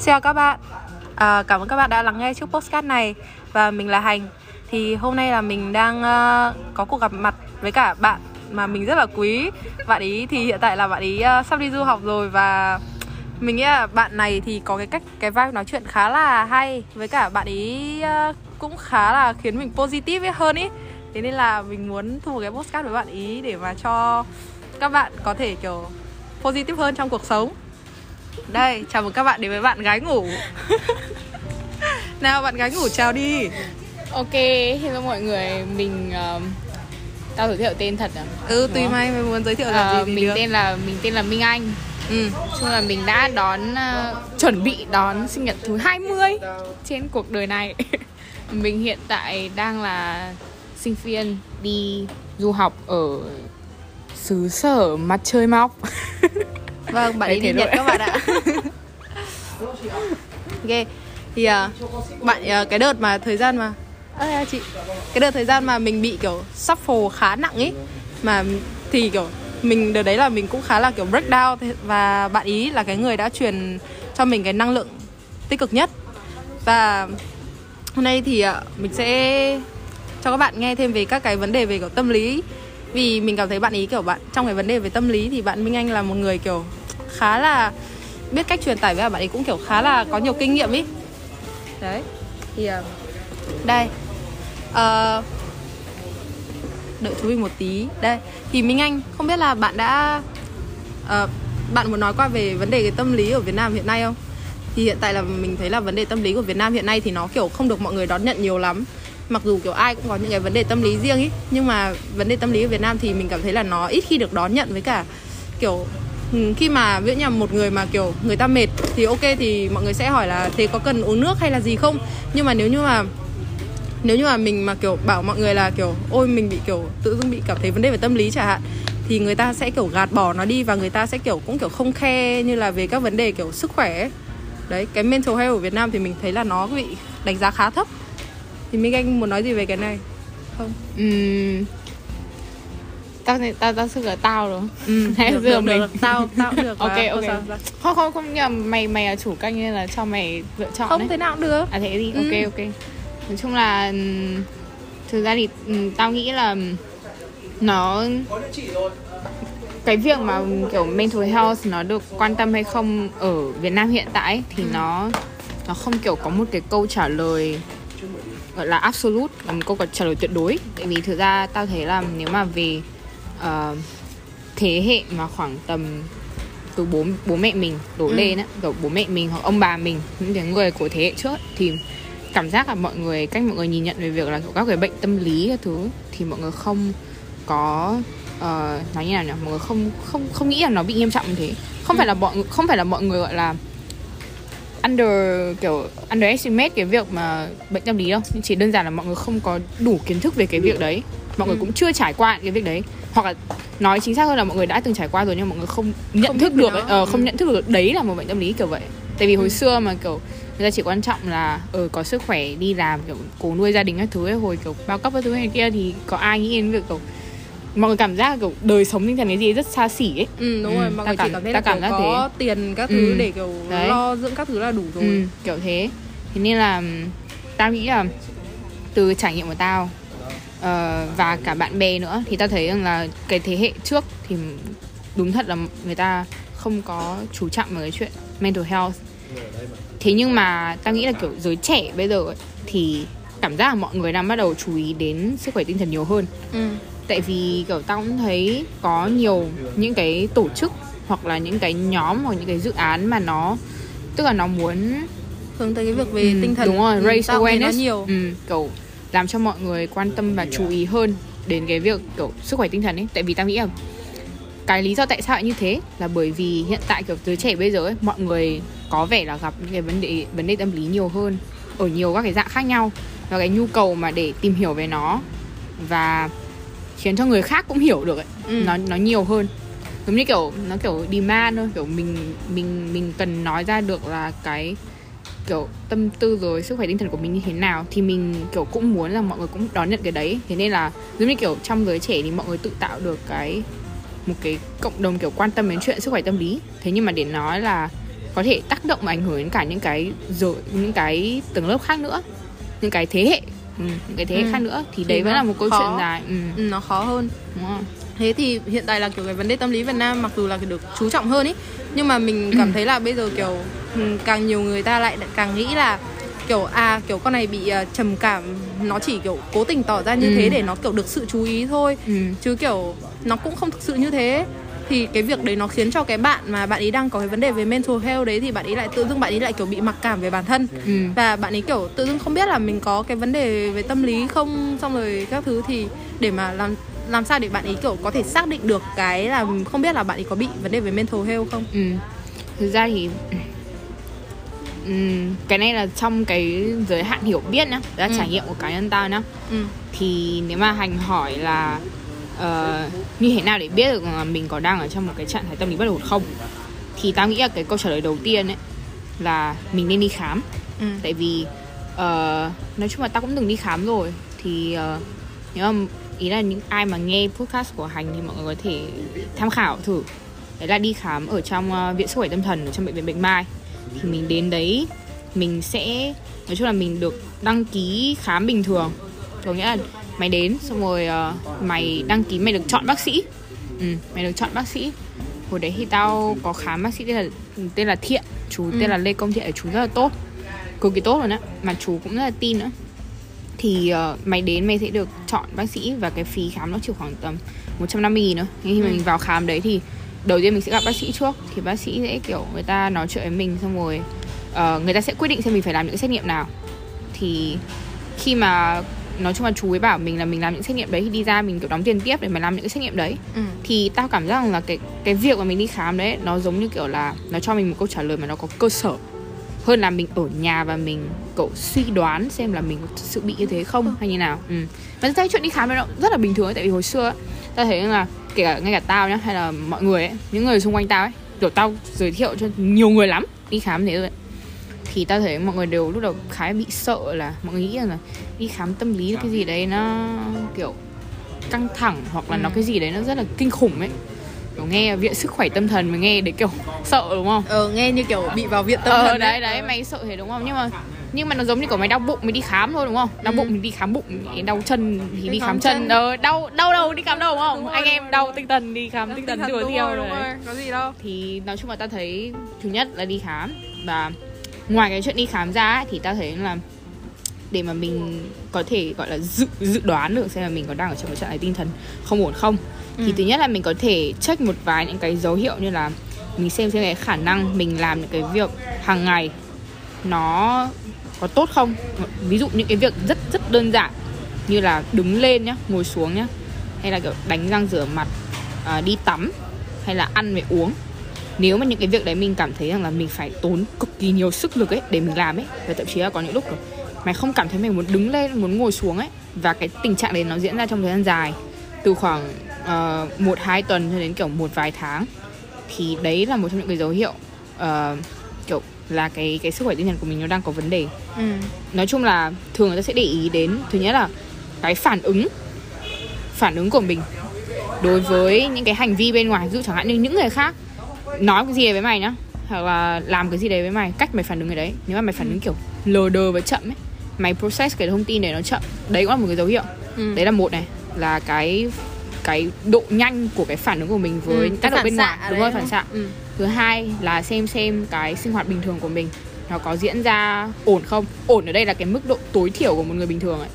Xin chào các bạn. À, Cảm ơn các bạn đã lắng nghe chiếc postcard này Và mình là Hành. Thì hôm nay là mình đang uh, có cuộc gặp mặt với cả bạn mà mình rất là quý. Bạn ý thì hiện tại là bạn ý uh, sắp đi du học rồi Và mình nghĩ là bạn này thì có cái cách, cái vibe nói chuyện khá là hay Với cả bạn ý uh, cũng khá là khiến mình positive hơn ý. Thế nên là mình muốn thu một cái postcard với bạn ý để mà cho các bạn có thể kiểu positive hơn trong cuộc sống đây, chào mừng các bạn đến với bạn gái ngủ Nào bạn gái ngủ chào đi Ok, hello mọi người, mình uh, tao giới thiệu tên thật à? Ừ, tùy mày, mày muốn giới thiệu là uh, gì Mình được. tên là mình tên là Minh Anh. Ừ, chung là mình đã đón uh, chuẩn bị đón sinh nhật thứ 20 trên cuộc đời này. mình hiện tại đang là sinh viên đi du học ở xứ sở mặt trời mọc. Vâng, bạn ấy đi Nhật các bạn ạ. Ok, thì uh, bạn uh, cái đợt mà thời gian mà Ơ chị. Cái đợt thời gian mà mình bị kiểu shuffle khá nặng ấy Mà thì kiểu mình đợt đấy là mình cũng khá là kiểu breakdown. Và bạn ý là cái người đã truyền cho mình cái năng lượng tích cực nhất. Và hôm nay thì uh, mình sẽ cho các bạn nghe thêm về các cái vấn đề về kiểu tâm lý vì mình cảm thấy bạn ý kiểu bạn trong cái vấn đề về tâm lý thì bạn Minh Anh là một người kiểu khá là biết cách truyền tải với bạn ấy cũng kiểu khá là có nhiều kinh nghiệm ý. Đấy thì yeah. đây. Uh, đợi chú mình một tí. Đây thì Minh Anh không biết là bạn đã uh, bạn muốn nói qua về vấn đề cái tâm lý ở Việt Nam hiện nay không? Thì hiện tại là mình thấy là vấn đề tâm lý của Việt Nam hiện nay thì nó kiểu không được mọi người đón nhận nhiều lắm mặc dù kiểu ai cũng có những cái vấn đề tâm lý riêng ý, nhưng mà vấn đề tâm lý ở Việt Nam thì mình cảm thấy là nó ít khi được đón nhận với cả, kiểu ừ, khi mà ví dụ như là một người mà kiểu người ta mệt thì ok thì mọi người sẽ hỏi là thế có cần uống nước hay là gì không nhưng mà nếu như mà, nếu như mà mình mà kiểu bảo mọi người là kiểu ôi, mình bị kiểu tự dưng bị cảm thấy vấn đề về tâm lý chẳng hạn thì người ta sẽ kiểu gạt bỏ nó đi và người ta sẽ kiểu cũng kiểu không khe như là về các vấn đề kiểu sức khỏe ấy. đấy, cái mental health ở Việt Nam thì mình thấy là nó bị đánh giá khá thấp thì Minh Anh muốn nói gì về cái này không? Uhm, tao tao tao sức là tao rồi ừ, hay được, được, mình được, tao tao được ok và, ok sao, sao? không không không nhưng mà mày mày là chủ kênh nên là cho mày lựa chọn không đấy. thế nào cũng được à thế đi Ừ. ok ok nói chung là ừm, thực ra thì ừm, tao nghĩ là nó cái việc mà kiểu mental health nó được quan tâm hay không ở Việt Nam hiện tại ấy, thì nó nó không kiểu có một cái câu trả lời gọi là absolute là một câu trả lời tuyệt đối. Tại vì thực ra tao thấy là nếu mà về ờ, thế hệ mà khoảng tầm từ bố bố mẹ mình đổ Ừ. lên á kiểu bố mẹ mình hoặc ông bà mình những cái người của thế hệ trước thì cảm giác là mọi người cách mọi người nhìn nhận về việc là các cái bệnh tâm lý các thứ thì mọi người không có ờ, nói như nào nhỉ? Mọi người không không không nghĩ là nó bị nghiêm trọng như thế. Không phải là mọi người không phải là mọi người gọi là under kiểu underestimate cái việc mà bệnh tâm lý đâu nhưng chỉ đơn giản là mọi người không có đủ kiến thức về cái việc đấy mọi người Ừ. cũng chưa trải qua cái việc đấy hoặc là nói chính xác hơn là mọi người đã từng trải qua rồi nhưng mọi người không nhận Không thức được ấy, ờ, không Ừ. nhận thức được đấy là một bệnh tâm lý kiểu vậy tại vì hồi Ừ. xưa mà kiểu người ta chỉ quan trọng là ờ có sức khỏe đi làm kiểu cố nuôi gia đình các thứ ấy hồi kiểu bao cấp các thứ này kia thì có ai nghĩ đến việc kiểu mọi người cảm giác kiểu đời sống tinh thần cái gì rất xa xỉ ấy ừ đúng Ừ, rồi mọi ta người chỉ cảm- cảm thấy ta là cảm giác có tiền các thứ Ừ. để kiểu Đấy. lo dưỡng các thứ là đủ rồi Ừ, kiểu thế Thế nên là tao nghĩ là từ trải nghiệm của tao ờ, và cả bạn bè nữa thì tao thấy rằng là cái thế hệ trước thì đúng thật là người ta không có chú trọng vào cái chuyện mental health thế nhưng mà tao nghĩ là kiểu giới trẻ bây giờ ấy, thì cảm giác là mọi người đang bắt đầu chú ý đến sức khỏe tinh thần nhiều hơn ừ. Tại vì kiểu tao cũng thấy có nhiều những cái tổ chức hoặc là những cái nhóm hoặc những cái dự án mà nó tức là nó muốn hướng tới cái việc về Ừ, tinh thần. đúng rồi ừ, raise awareness. nhiều. Ừ, kiểu làm cho mọi người quan tâm và chú ý hơn đến cái việc kiểu sức khỏe tinh thần ấy. Tại vì tao nghĩ là cái lý do tại sao lại như thế là bởi vì hiện tại kiểu giới trẻ bây giờ ấy mọi người có vẻ là gặp những cái vấn đề vấn đề tâm lý nhiều hơn ở nhiều các cái dạng khác nhau. Và cái nhu cầu mà để tìm hiểu về nó và khiến cho người khác cũng hiểu được ấy. Ừ. nó nó nhiều hơn. Giống như kiểu nó kiểu demand thôi kiểu mình mình mình cần nói ra được là cái kiểu tâm tư rồi sức khỏe tinh thần của mình như thế nào thì mình kiểu cũng muốn là mọi người cũng đón nhận cái đấy. Thế nên là giống như kiểu trong giới trẻ thì mọi người tự tạo được cái một cái cộng đồng kiểu quan tâm đến chuyện sức khỏe tâm lý. Thế nhưng mà để nói là có thể tác động và ảnh hưởng đến cả những cái rồi những cái tầng lớp khác nữa những cái thế hệ ừ, những cái thế hệ Ừ. khác nữa thì, Thì đấy vẫn là một câu khó. chuyện dài ừ, ừ, nó khó hơn đúng không? thế thì hiện tại là kiểu cái vấn đề tâm lý Việt Nam mặc dù là được chú trọng hơn ý nhưng mà mình Ừ. cảm thấy là bây giờ kiểu ừ, càng nhiều người ta lại càng nghĩ là kiểu à kiểu con này bị à, trầm cảm nó chỉ kiểu cố tình tỏ ra như Ừ. thế để nó kiểu được sự chú ý thôi Ừ. chứ kiểu nó cũng không thực sự như thế thì cái việc đấy nó khiến cho cái bạn mà bạn ấy đang có cái vấn đề về mental health đấy thì bạn ấy lại tự dưng bạn ấy lại kiểu bị mặc cảm về bản thân Ừ. và bạn ấy kiểu tự dưng không biết là mình có cái vấn đề về tâm lý không xong rồi các thứ thì để mà làm làm sao để bạn ấy kiểu có thể xác định được cái là không biết là bạn ấy có bị vấn đề về mental health không Ừ. Thực ra thì ừm, cái này là trong cái giới hạn hiểu biết nhá, là Ừ. trải nghiệm của cá nhân tao nhá. ừ Thì nếu mà hành hỏi là ờ, như thế nào để biết được là mình có đang ở trong một cái trạng thái tâm lý bất ổn không, thì tao nghĩ là cái câu trả lời đầu tiên ấy là mình nên đi khám. ừ. Tại vì ờ, nói chung là tao cũng từng đi khám rồi, thì ờ, nếu mà ý là những ai mà nghe podcast của hành thì mọi người có thể tham khảo thử. Đấy là đi khám ở trong ờ, viện sức khỏe tâm thần ở trong bệnh viện Bạch Mai. Thì mình đến đấy mình sẽ nói chung là mình được đăng ký khám bình thường. Có nghĩa là mày đến xong rồi ờ, mày đăng ký mày được chọn bác sĩ. Ừ, mày được chọn bác sĩ. Hồi đấy thì tao có khám bác sĩ tên là tên là Thiện. Chú tên là Lê Công Thiện chú rất là tốt cực kỳ tốt luôn á. Mà chú cũng rất là tin nữa. Thì ờ, mày đến mày sẽ được chọn bác sĩ và cái phí khám nó chỉ khoảng tầm 150 nghìn nữa khi Ừ. mình vào khám đấy thì đầu tiên mình sẽ gặp bác sĩ trước. Thì bác sĩ sẽ kiểu người ta nói chuyện với mình xong rồi ờ, người ta sẽ quyết định xem mình phải làm những cái xét nghiệm nào. Thì khi mà nói chung là chú ấy bảo mình là mình làm những xét nghiệm đấy thì đi ra mình kiểu đóng tiền tiếp để mà làm những cái xét nghiệm đấy ừ thì tao cảm giác rằng là cái cái việc mà mình đi khám đấy nó giống như kiểu là nó cho mình một câu trả lời mà nó có cơ sở hơn là mình ở nhà và mình cậu suy đoán xem là mình có sự bị như thế không hay như nào ừ. và thực ra chuyện đi khám nó rất là bình thường ấy, tại vì hồi xưa ấy, tao thấy là kể cả ngay cả tao nhá hay là mọi người ấy những người xung quanh tao ấy kiểu tao giới thiệu cho nhiều người lắm đi khám thế rồi. Thì tao thấy mọi người đều lúc đầu khá bị sợ là mọi người nghĩ rằng là đi khám tâm lý cái gì đấy nó kiểu căng thẳng hoặc là nó Ừ. cái gì đấy nó rất là kinh khủng ấy. Kiểu nghe viện sức khỏe tâm thần mình nghe đấy kiểu sợ đúng không? Ờ nghe như kiểu bị vào viện tâm ờ thần đấy đấy mày sợ thế đúng không? Nhưng mà nhưng mà nó giống như kiểu mày đau bụng mày đi khám thôi đúng không? Đau Ừ. bụng mình đi khám bụng mày đau chân thì Đi đi khám khám chân. chân. ờ đau đau đầu đi khám đầu đúng không? Đúng rồi, anh đúng em rồi, đau đúng tinh thần đi khám tinh thần đúng theo đúng rồi có gì đâu. Thì nói chung là ta thấy thứ nhất là đi khám và ngoài cái chuyện đi khám ra ấy, thì ta thấy là để mà mình có thể gọi là dự dự đoán được xem là mình có đang ở trong cái trạng thái tinh thần không ổn không. Thì Ừ. thứ nhất là mình có thể check một vài những cái dấu hiệu như là mình xem xem cái khả năng mình làm những cái việc hàng ngày nó có tốt không. Ví dụ những cái việc rất rất đơn giản như là đứng lên nhá ngồi xuống nhá hay là kiểu đánh răng rửa mặt à, đi tắm hay là ăn với uống nếu mà những cái việc đấy mình cảm thấy rằng là mình phải tốn cực kỳ nhiều sức lực ấy để mình làm ấy và thậm chí là có những lúc mày không cảm thấy mày muốn đứng lên muốn ngồi xuống ấy và cái tình trạng đấy nó diễn ra trong thời gian dài từ khoảng ờ, một hai tuần cho đến kiểu một vài tháng thì đấy là một trong những cái dấu hiệu ờ, kiểu là cái cái sức khỏe tinh thần của mình nó đang có vấn đề. Ừ. Nói chung là thường người ta sẽ để ý đến thứ nhất là cái phản ứng phản ứng của mình đối với những cái hành vi bên ngoài ví dụ chẳng hạn như những người khác nói cái gì đấy với mày nhá. Hoặc là làm cái gì đấy với mày cách mày phản ứng cái đấy. Nếu mà mày phản ứng kiểu lờ đờ và chậm ấy mày process cái thông tin đấy nó chậm. Đấy cũng là một cái dấu hiệu. Ừ. Đấy là một này là cái cái độ nhanh của cái phản ứng của mình với Ừ, tác động bên ngoài. đúng rồi phản xạ. ừ. Thứ hai là xem xem cái sinh hoạt bình thường của mình nó có diễn ra ổn không. Ổn ở đây là cái mức độ tối thiểu của một người bình thường ấy.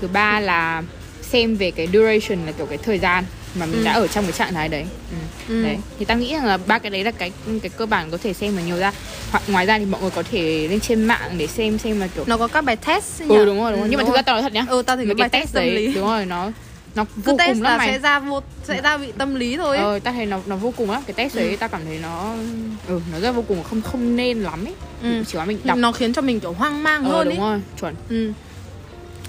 Thứ ba là xem về cái duration là kiểu cái thời gian mà mình Ừ. đã ở trong cái trạng thái đấy. Ừ. Ừ. đấy. Thì ta nghĩ rằng là ba cái đấy là cái cái cơ bản có thể xem mà nhiều ra. Hoặc ngoài ra thì mọi người có thể lên trên mạng để xem xem là kiểu nó có các bài test ừ đúng rồi đúng rồi. Nhưng mà thực ra tao nói thật nhá. Ừ tao thấy mấy cái cái bài test test tâm đấy lý. đúng rồi nó nó cứ vô test cùng là lắm mày sẽ ra vô sẽ ra bị tâm lý thôi ấy. ờ ta thấy nó nó vô cùng lắm. Cái test đấy Ừ. ta cảm thấy nó ừ nó rất vô cùng không không nên lắm ấy. Ừ. chỉ có mình đọc. Nó khiến cho mình kiểu hoang mang ờ hơn đúng ấy. rồi chuẩn. Ừ.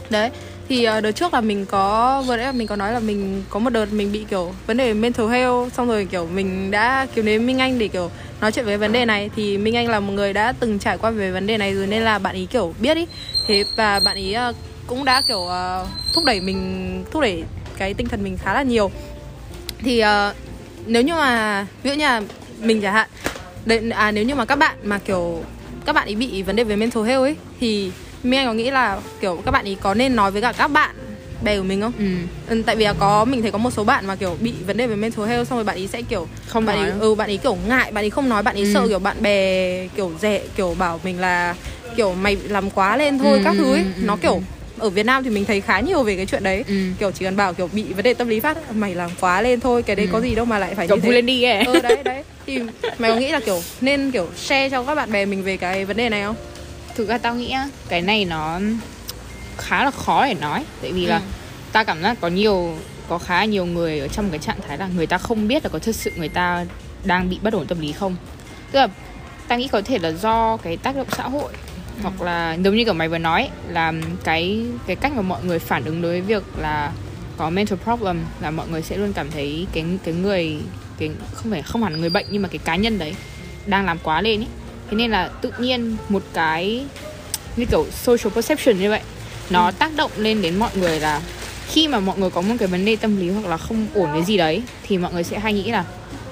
Đấy thì ờ, đợt trước là mình có vừa nãy là mình có nói là mình có một đợt mình bị kiểu vấn đề mental health xong rồi kiểu mình đã kiểu đến Minh Anh để kiểu nói chuyện về vấn đề này. Thì Minh Anh là một người đã từng trải qua về vấn đề này rồi nên là bạn ý kiểu biết ý. Thế và bạn ý ờ, cũng đã kiểu uh, thúc đẩy mình thúc đẩy cái tinh thần mình khá là nhiều. Thì uh, nếu như mà ví dụ như là mình chẳng hạn đấy, à nếu như mà các bạn mà kiểu các bạn ý bị vấn đề về mental health ấy thì mình anh có nghĩ là kiểu các bạn ấy có nên nói với cả các bạn bè của mình không? ừ. Ừ, tại vì là có mình thấy có một số bạn mà kiểu bị vấn đề về mental health xong rồi bạn ấy sẽ kiểu Không bạn nói đâu. ừ bạn ấy kiểu ngại bạn ấy không nói bạn ấy Ừ. sợ kiểu bạn bè kiểu dè kiểu bảo mình là kiểu mày làm quá lên thôi Ừ, các thứ ấy ừ, ừ, nó kiểu ừ. ở Việt Nam thì mình thấy khá nhiều về cái chuyện đấy Ừ. kiểu chỉ cần bảo kiểu bị vấn đề tâm lý phát mày làm quá lên thôi cái đấy có gì đâu mà lại phải Cậu như vui thế lên đi ấy ừ đấy đấy thì mày có nghĩ là kiểu nên kiểu share cho các bạn bè mình về cái vấn đề này không Thực ra tao nghĩ cái này nó khá là khó để nói. Tại vì là Ừ. ta cảm giác có nhiều có khá nhiều người ở trong cái trạng thái là người ta không biết là có thực sự người ta đang bị bất ổn tâm lý không. Tức là ta nghĩ có thể là do cái tác động xã hội hoặc là giống như kiểu mày vừa nói là cái cái cách mà mọi người phản ứng đối với việc là có mental problem là mọi người sẽ luôn cảm thấy cái cái người cái không phải không hẳn người bệnh nhưng mà cái cá nhân đấy đang làm quá lên ấy thế nên là tự nhiên một cái như kiểu social perception như vậy nó tác động lên đến mọi người là khi mà mọi người có một cái vấn đề tâm lý hoặc là không ổn cái gì đấy thì mọi người sẽ hay nghĩ là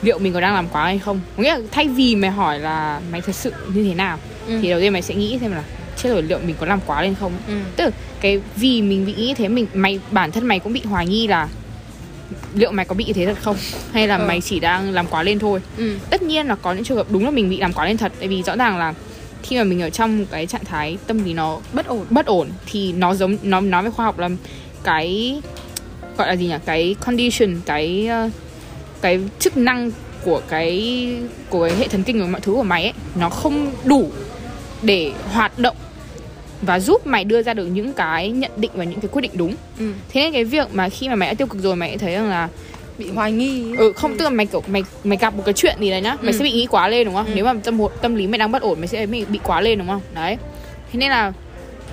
liệu mình có đang làm quá hay không có nghĩa là thay vì mày hỏi là mày thật sự như thế nào Ừ. thì đầu tiên mày sẽ nghĩ xem là chết rồi liệu mình có làm quá lên không ừ. tức là cái vì mình bị nghĩ thế mình mày bản thân mày cũng bị hoài nghi là liệu mày có bị như thế thật không? Hay là Ờ. mày chỉ đang làm quá lên thôi? Ừ. Tất nhiên là có những trường hợp đúng là mình bị làm quá lên thật. Tại vì rõ ràng là khi mà mình ở trong cái trạng thái tâm lý nó bất ổn. bất ổn thì nó giống nó nói về khoa học là cái gọi là gì nhỉ? Cái condition cái ờ, cái chức năng của cái của cái hệ thần kinh và mọi thứ của mày ấy nó không đủ để hoạt động và giúp mày đưa ra được những cái nhận định và những cái quyết định đúng ừ. thế nên cái việc mà khi mà mày đã tiêu cực rồi mày thấy rằng là bị hoài nghi ừ không tức là mày kiểu mày mày gặp một cái chuyện gì đấy nhá mày Ừ. sẽ bị nghĩ quá lên đúng không Ừ. nếu mà tâm tâm lý mày đang bất ổn mày sẽ bị, bị quá lên đúng không đấy thế nên là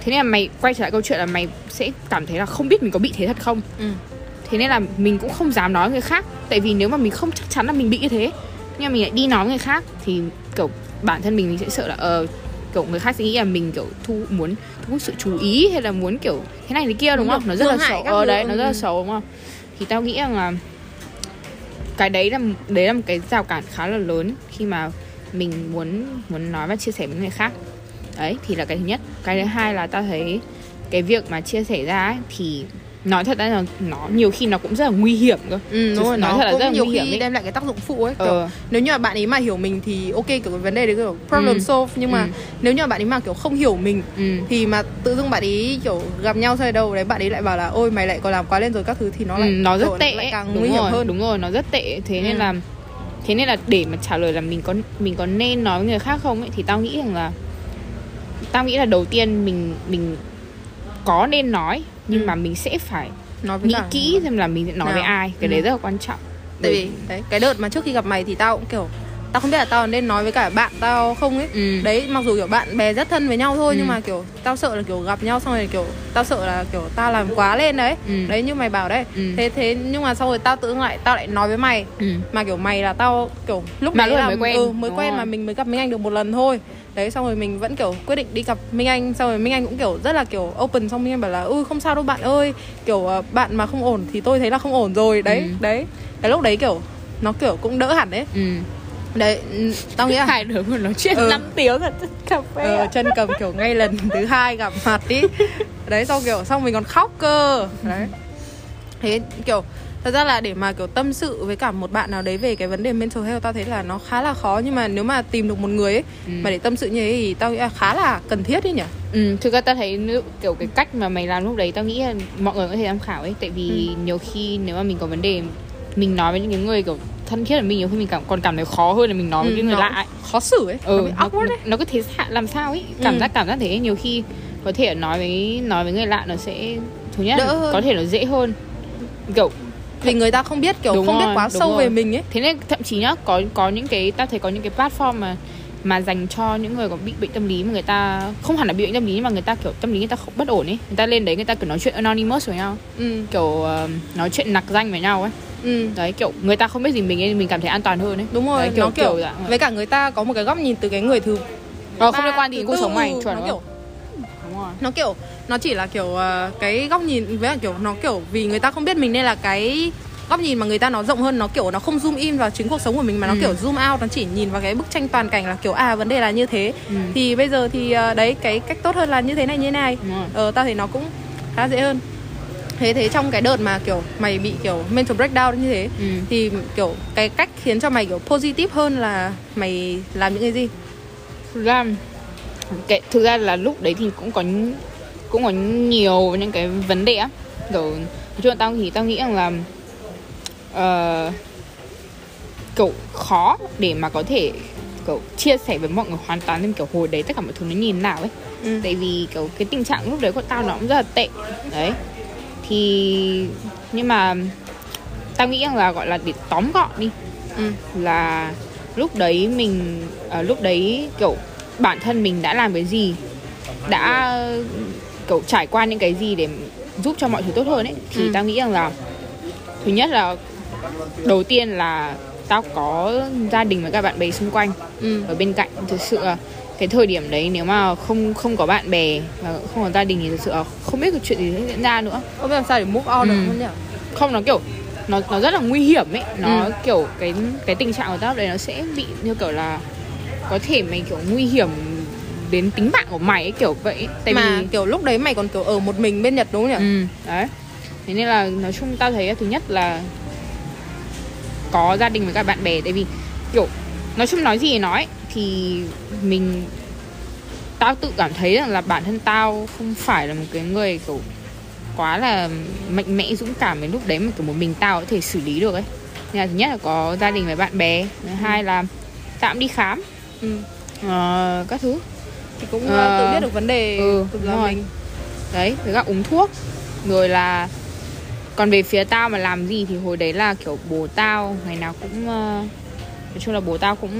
thế nên là mày quay trở lại câu chuyện là mày sẽ cảm thấy là không biết mình có bị thế thật không ừ. thế nên là mình cũng không dám nói người khác tại vì nếu mà mình không chắc chắn là mình bị như thế nhưng mà mình lại đi nói người khác thì kiểu bản thân mình mình sẽ sợ là ờ kiểu người khác sẽ nghĩ là mình kiểu thu muốn thu hút sự chú ý hay là muốn kiểu thế này thế kia đúng Muốn không? nó rất là xấu. ờ đấy nó rất là ừ. xấu đúng không? Thì tao nghĩ rằng là cái đấy là đấy là một cái rào cản khá là lớn khi mà mình muốn muốn nói và chia sẻ với người khác. Đấy thì là cái thứ nhất. Cái thứ hai là tao thấy cái việc mà chia sẻ ra ấy, thì nói thật ra là nó nhiều khi nó cũng rất là nguy hiểm cơ Ừ, đúng rồi, Nói nó thật là rất là nhiều nguy hiểm khi ấy. đem lại cái tác dụng phụ ấy kiểu, ờ Nếu như mà bạn ấy mà hiểu mình thì ok kiểu cái vấn đề đấy kiểu problem Ừ. solve Nhưng mà Ừ. nếu như mà bạn ấy mà kiểu không hiểu mình ừ Thì mà tự dưng bạn ấy kiểu gặp nhau sau đâu đấy Bạn ấy lại bảo là ôi mày lại còn làm quá lên rồi các thứ Thì nó ừ, lại nó rất tệ lại ấy. càng đúng nguy hiểm rồi hơn đúng rồi nó rất tệ thế nên Ừ. là thế nên là để mà trả lời là mình có mình có nên nói với người khác không ấy thì tao nghĩ rằng là tao nghĩ là đầu tiên mình mình có nên nói nhưng Ừ. mà mình sẽ phải Nói với nghĩ cả kỹ xem là mình sẽ nói với Nào. ai cái Ừ. đấy rất là quan trọng Tại vì đấy, cái đợt mà trước khi gặp mày thì tao cũng kiểu Tao không biết là tao nên nói với cả bạn tao không ấy ừ. Đấy mặc dù kiểu bạn bè rất thân với nhau thôi Ừ. Nhưng mà kiểu tao sợ là kiểu gặp nhau xong rồi kiểu Tao sợ là kiểu tao làm quá lên đấy Ừ. Đấy như mày bảo đấy Ừ. Thế thế nhưng mà sau rồi tao tự lại Tao lại nói với mày ừ. mà kiểu mày là tao kiểu lúc Mà đấy là mới quen, ừ, mới đúng quen rồi. mà mình mới gặp Minh Anh được một lần thôi đấy xong rồi mình vẫn kiểu quyết định đi gặp Minh Anh xong rồi Minh Anh cũng kiểu rất là kiểu open xong Minh Anh bảo là ui không sao đâu bạn ơi kiểu ờ, bạn mà không ổn thì tôi thấy là không ổn rồi đấy Ừ. đấy cái lúc đấy kiểu nó kiểu cũng đỡ hẳn đấy ừ. Đấy ừ, tao nghĩ là hai đứa còn nói chuyện Ừ. 5 tiếng ở cà phê ờ, ạ. chân cầm kiểu ngay lần thứ hai gặp mặt đi đấy xong kiểu xong mình còn khóc cơ đấy thế kiểu thật ra là để mà kiểu tâm sự với cả một bạn nào đấy về cái vấn đề mental health tao thấy là nó khá là khó nhưng mà nếu mà tìm được một người ấy Ừ. mà để tâm sự như thế thì tao nghĩ là khá là cần thiết ấy nhỉ Ừ, thực ra tao thấy nếu- kiểu cái cách mà mày làm lúc đấy tao nghĩ là mọi người có thể tham khảo ấy tại vì Ừ. nhiều khi nếu mà mình có vấn đề mình nói với những cái người kiểu thân thiết với mình nhiều khi mình cảm còn cảm thấy khó hơn là mình nói với Ừ, cái người nó lạ ấy. khó xử ấy ừ, nó nó, ấy nó cứ thế làm sao ấy cảm Ừ. giác cảm giác thế nhiều khi có thể nói với nói với người lạ nó sẽ thứ nhất Đỡ hơn. có thể nó dễ hơn kiểu vì người ta không biết kiểu Đúng không biết rồi, quá đúng sâu rồi. về mình ấy thế nên thậm chí nhá có có những cái ta thấy có những cái platform mà mà dành cho những người có bị bệnh tâm lý mà người ta không hẳn là bị bệnh tâm lý nhưng mà người ta kiểu tâm lý người ta không bất ổn ấy người ta lên đấy người ta kiểu nói chuyện anonymous với nhau ừ kiểu ờ, nói chuyện nặc danh với nhau ấy ừ. Đấy kiểu người ta không biết gì mình ấy mình cảm thấy an toàn hơn ấy. Đúng rồi đấy, nó kiểu, dạng vậy. với cả người ta có một cái góc nhìn từ cái người thứ ờ, không liên quan gì cuộc sống mày chuẩn nó không kiểu đúng rồi. Nó kiểu nó chỉ là kiểu ờ, cái góc nhìn với cả kiểu nó kiểu vì người ta không biết mình nên là cái góc nhìn mà người ta nó rộng hơn nó kiểu nó không zoom in vào chính cuộc sống của mình mà nó Ừ. kiểu zoom out nó chỉ nhìn vào cái bức tranh toàn cảnh là kiểu à vấn đề là như thế. Ừ. thì bây giờ thì ờ, đấy cái cách tốt hơn là như thế này như thế này. Ờ tao thấy nó cũng khá dễ hơn thế thế trong cái đợt mà kiểu mày bị kiểu mental breakdown như thế Ừ. thì kiểu cái cách khiến cho mày kiểu positive hơn là mày làm những cái gì? Ra cái thực ra là lúc đấy thì cũng có cũng có nhiều những cái vấn đề á. Kiểu nói chung là tao thì tao nghĩ rằng là ờ, kiểu khó để mà có thể kiểu chia sẻ với mọi người hoàn toàn thêm kiểu hồi đấy tất cả mọi thứ nó thế nào ấy. Ừ. tại vì kiểu cái tình trạng lúc đấy của tao nó cũng rất là tệ. Đấy thì nhưng mà tao nghĩ rằng là gọi là để tóm gọn đi Ừ. là lúc đấy mình ờ, lúc đấy kiểu bản thân mình đã làm cái gì đã kiểu trải qua những cái gì để giúp cho mọi thứ tốt hơn ấy thì Ừ. tao nghĩ rằng là thứ nhất là đầu tiên là tao có gia đình và các bạn bè xung quanh ừ. ở bên cạnh thực sự là cái thời điểm đấy nếu mà không không có bạn bè và không có gia đình thì thực sự không biết cái chuyện gì sẽ diễn ra nữa. Không biết làm sao để move on được Ừ. không nhỉ? Không nó kiểu nó nó rất là nguy hiểm ấy. Nó Ừ. kiểu cái cái tình trạng của tao đấy nó sẽ bị như kiểu là có thể mày kiểu nguy hiểm đến tính mạng của mày ấy kiểu vậy ấy. tại mà vì kiểu lúc đấy mày còn kiểu ở một mình bên Nhật đúng không nhỉ? Ừ, đấy. Thế nên là nói chung tao thấy thứ nhất là có gia đình với các bạn bè. Tại vì kiểu nói chung nói gì thì nói thì mình tao tự cảm thấy rằng là bản thân tao không phải là một cái người kiểu quá là mạnh mẽ dũng cảm đến lúc đấy mà kiểu một mình tao có thể xử lý được ấy. Nên là thứ nhất là có gia đình với bạn bè thứ hai là cũng đi khám ừ. ờ, các thứ. Thì cũng Ờ, tự biết được vấn đề ừ, đúng là mình. Đấy với cả uống thuốc. Rồi là còn về phía tao mà làm gì thì hồi đấy là kiểu bố tao ngày nào cũng ờ, nói chung là bố tao cũng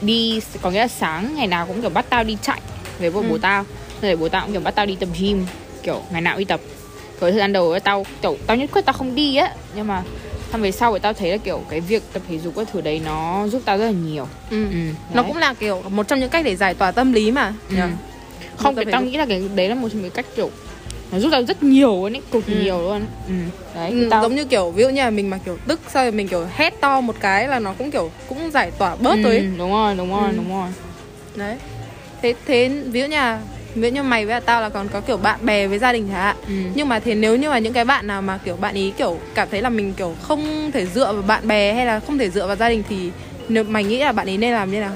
đi có nghĩa là sáng ngày nào cũng kiểu bắt tao đi chạy về với Ừ. bố tao rồi bố tao cũng kiểu bắt tao đi tập gym kiểu ngày nào cũng đi tập cái thời gian đầu tao kiểu tao nhất quyết tao không đi á nhưng mà xong về sau thì tao thấy là kiểu cái việc tập thể dục các thứ đấy nó giúp tao rất là nhiều ừ. ừ, nó cũng là kiểu một trong những cách để giải tỏa tâm lý mà Ừ. nhỉ? không tao nghĩ là cái đấy là một trong những cách kiểu nó giúp tao rất nhiều luôn ấy cực Ừ. nhiều luôn ừ. đấy Ừ, tao giống như kiểu ví dụ như là mình mà kiểu tức rồi mình kiểu hét to một cái là nó cũng kiểu cũng giải tỏa bớt ừ, rồi ấy. đúng rồi đúng rồi Ừ. đúng rồi đấy thế thế ví dụ như là ví dụ như mày với tao là còn có kiểu bạn bè với gia đình chẳng hạn ừ. nhưng mà thế nếu như mà những cái bạn nào mà kiểu bạn ý kiểu cảm thấy là mình kiểu không thể dựa vào bạn bè hay là không thể dựa vào gia đình thì nếu mày nghĩ là bạn ấy nên làm như nào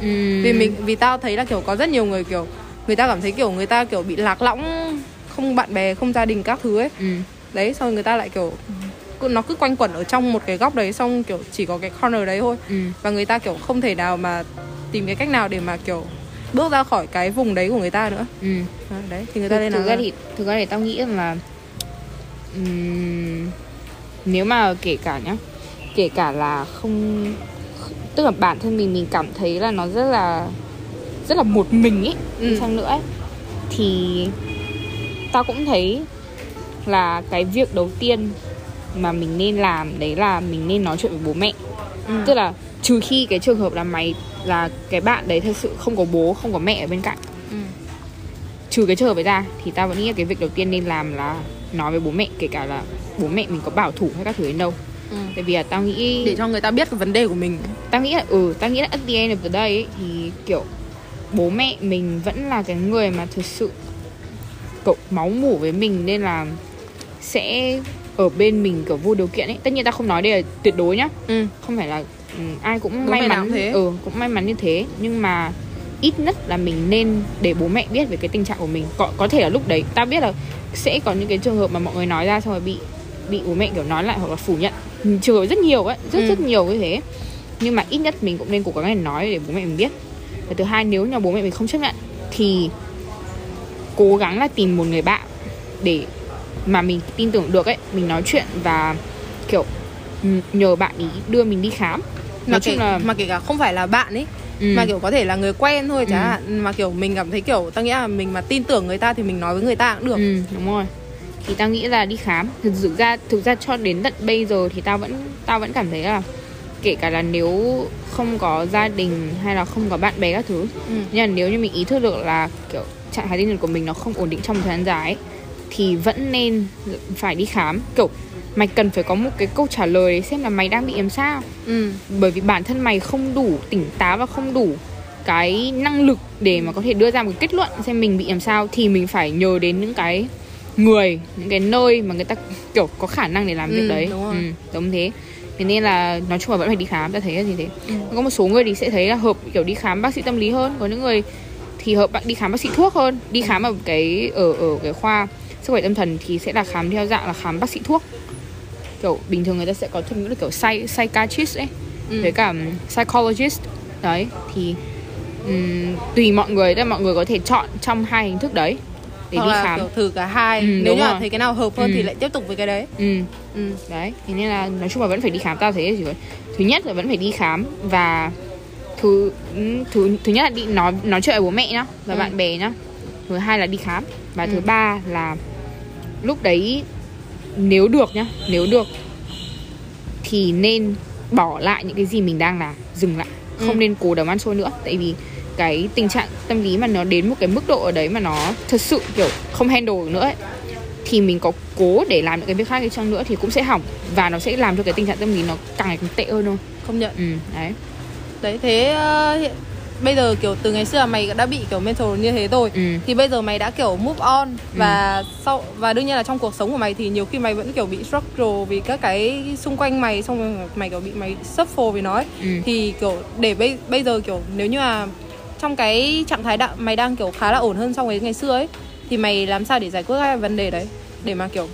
Ừ. vì mình vì tao thấy là kiểu có rất nhiều người kiểu người ta cảm thấy kiểu người ta kiểu bị lạc lõng không bạn bè không gia đình các thứ ấy ừ. đấy xong người ta lại kiểu cứ- nó cứ quanh quẩn ở trong một cái góc đấy xong kiểu chỉ có cái corner đấy thôi ừ. và người ta kiểu không thể nào mà tìm cái cách nào để mà kiểu bước ra khỏi cái vùng đấy của người ta nữa ừ. Đấy thì người ta nên thực làm ra thì thực ra thì tao nghĩ rằng là ừm, nếu mà kể cả nhá kể cả là không tức là bản thân mình mình cảm thấy là nó rất là rất là một mình ấy Ừ. chăng nữa ấy, thì tao cũng thấy là cái việc đầu tiên mà mình nên làm đấy là mình nên nói chuyện với bố mẹ ừ. tức là trừ khi cái trường hợp là mày là cái bạn đấy thật sự không có bố không có mẹ ở bên cạnh Ừ. trừ cái trường hợp ấy ra thì tao vẫn nghĩ là cái việc đầu tiên nên làm là nói với bố mẹ kể cả là bố mẹ mình có bảo thủ hay các thứ đến đâu Ừ. tại vì là tao nghĩ để cho người ta biết cái vấn đề của mình tao nghĩ là ừ tao nghĩ là at the end of the day ấy, thì kiểu bố mẹ mình vẫn là cái người mà thực sự cậu máu mủ với mình nên là sẽ ở bên mình kiểu vô điều kiện ấy. Tất nhiên tao không nói đây là tuyệt đối nhá. Ừ. không phải là ừ, ai cũng Bố may mắn thế. ừ cũng may mắn như thế. Nhưng mà ít nhất là mình nên để bố mẹ biết về cái tình trạng của mình. Có có thể là lúc đấy tao biết là sẽ có những cái trường hợp mà mọi người nói ra xong rồi bị bị bố mẹ kiểu nói lại hoặc là phủ nhận. Trường hợp rất nhiều ấy rất Ừ. rất nhiều như thế. Nhưng mà ít nhất mình cũng nên cố gắng để nói để bố mẹ mình biết. Và thứ hai nếu như bố mẹ mình không chấp nhận thì cố gắng là tìm một người bạn để mà mình tin tưởng được ấy mình nói chuyện và kiểu ừ, nhờ bạn ý đưa mình đi khám. Mà nói kể, chung là mà kể cả không phải là bạn ấy ừ, mà kiểu có thể là người quen thôi chẳng Ừ. hạn. Mà kiểu mình cảm thấy kiểu tao nghĩ là mình mà tin tưởng người ta thì mình nói với người ta cũng được. Ừ, đúng rồi. Thì tao nghĩ là đi khám. Thực sự ra thực ra cho đến tận bây giờ thì tao vẫn tao vẫn cảm thấy là kể cả là nếu không có gia đình hay là không có bạn bè các thứ ừ. nhưng mà nếu như mình ý thức được là kiểu trạng thái tinh thần của mình nó không ổn định trong thời gian dài ấy, thì vẫn nên phải đi khám. Kiểu mày cần phải có một cái câu trả lời để xem là mày đang bị làm sao. Ừ. Bởi vì bản thân mày không đủ tỉnh táo và không đủ cái năng lực để mà có thể đưa ra một cái kết luận xem mình bị làm sao thì mình phải nhờ đến những cái người những cái nơi mà người ta kiểu có khả năng để làm Ừ, việc đấy. đúng rồi. ừ, giống thế. Thế nên là nói chung là vẫn phải đi khám ta thấy là như thế? Ừ. có một số người thì sẽ thấy là hợp kiểu đi khám bác sĩ tâm lý hơn. Có những người thì hợp bạn đi khám bác sĩ thuốc hơn. Đi khám ở cái ở ở cái khoa sức khỏe tâm thần thì sẽ là khám theo dạng là khám bác sĩ thuốc. Kiểu bình thường người ta sẽ có ngữ là kiểu psy, psychiatrist ấy. Ừ. với cả um, psychologist. Đấy thì um, tùy mọi người đấy mọi người có thể chọn trong hai hình thức đấy để hoặc đi khám. thử cả hai. Ừ, nếu đúng như là rồi. thấy cái nào hợp hơn Ừ. thì lại tiếp tục với cái đấy. Ừ. Ừ. Đấy thế nên là nói chung là vẫn phải đi khám tao thấy gì vậy? Thứ nhất là vẫn phải đi khám và thứ ừ, thứ thứ nhất là đi nói nói chuyện với bố mẹ nhá và Ừ. bạn bè nhá. Thứ hai là đi khám. Và thứ Ừ. ba là lúc đấy nếu được nhá nếu được thì nên bỏ lại những cái gì mình đang làm dừng lại không Ừ. nên cố đấm ăn xôi nữa. Tại vì cái tình trạng tâm lý mà nó đến một cái mức độ ở đấy mà nó thật sự kiểu không handle được nữa ấy, thì mình có cố để làm những cái việc khác đi chăng nữa thì cũng sẽ hỏng. Và nó sẽ làm cho cái tình trạng tâm lý nó càng ngày càng tệ hơn thôi. Công nhận. Ừ đấy đấy thế ờ, hiện bây giờ kiểu từ ngày xưa là mày đã bị kiểu mental như thế rồi. Ừ. Thì bây giờ mày đã kiểu move on và sau và đương nhiên là trong cuộc sống của mày thì nhiều khi mày vẫn kiểu bị struggle vì các cái xung quanh mày xong rồi mày kiểu bị mày suffer vì nó ấy. ừ. Thì kiểu để bây bây giờ kiểu nếu như là trong cái trạng thái đã, mày đang kiểu khá là ổn hơn so với ngày xưa ấy thì mày làm sao để giải quyết cái vấn đề đấy? Để mà kiểu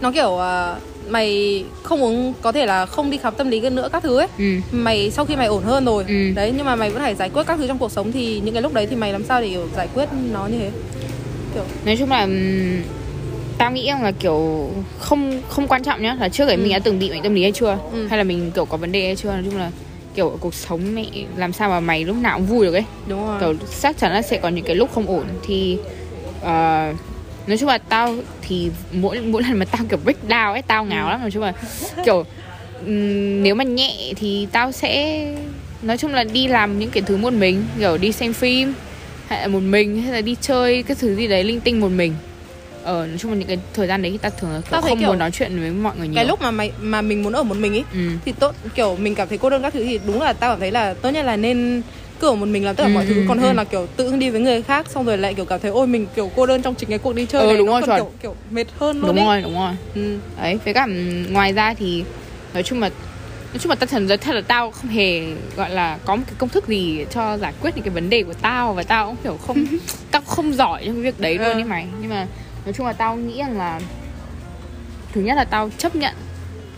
nó kiểu à, mày không muốn có thể là không đi khám tâm lý nữa các thứ ấy ừ. mày sau khi mày ổn hơn rồi. Ừ. đấy nhưng mà mày vẫn phải giải quyết các thứ trong cuộc sống thì những cái lúc đấy thì mày làm sao để kiểu giải quyết nó như thế? Nói chung là tao nghĩ rằng là kiểu không không quan trọng nhá là trước đấy Ừ. mình đã từng bị bệnh tâm lý hay chưa? Ừ. hay là mình kiểu có vấn đề hay chưa? Nói chung là kiểu cuộc sống mẹ làm sao mà mày lúc nào cũng vui được ấy. Đúng rồi. Kiểu chắc chắn là sẽ có những cái lúc không ổn. Thì ờ, nói chung là tao thì mỗi mỗi lần mà tao kiểu break down ấy tao ngáo lắm nói chung là kiểu nếu mà nhẹ thì tao sẽ nói chung là đi làm những cái thứ một mình kiểu đi xem phim hay là một mình hay là đi chơi cái thứ gì đấy linh tinh một mình. Ờ nói chung là những cái thời gian đấy thì tao thường là kiểu thấy không kiểu muốn nói chuyện với mọi người nhiều. cái lúc mà mày mà mình muốn ở một mình ấy ừ. thì tốt kiểu mình cảm thấy cô đơn các thứ thì đúng là tao cảm thấy là tốt nhất là nên cứ ở một mình làm tất cả Ừ, mọi thứ ừ, còn ừ. hơn là kiểu tự đi với người khác xong rồi lại kiểu cảm thấy ôi mình kiểu cô đơn trong chính cái cuộc đi chơi Ừ, này đúng rồi, còn chuẩn. kiểu, kiểu mệt hơn luôn đúng ấy rồi đúng rồi ừ. đấy với cả ừm, ngoài ra thì nói chung là nói chung là tao thần thật là tao không hề gọi là có một cái công thức gì cho giải quyết những cái vấn đề của tao và tao cũng kiểu không tao không giỏi trong cái việc đấy luôn Ừ. ấy mày nhưng mà nói chung là tao nghĩ rằng là thứ nhất là tao chấp nhận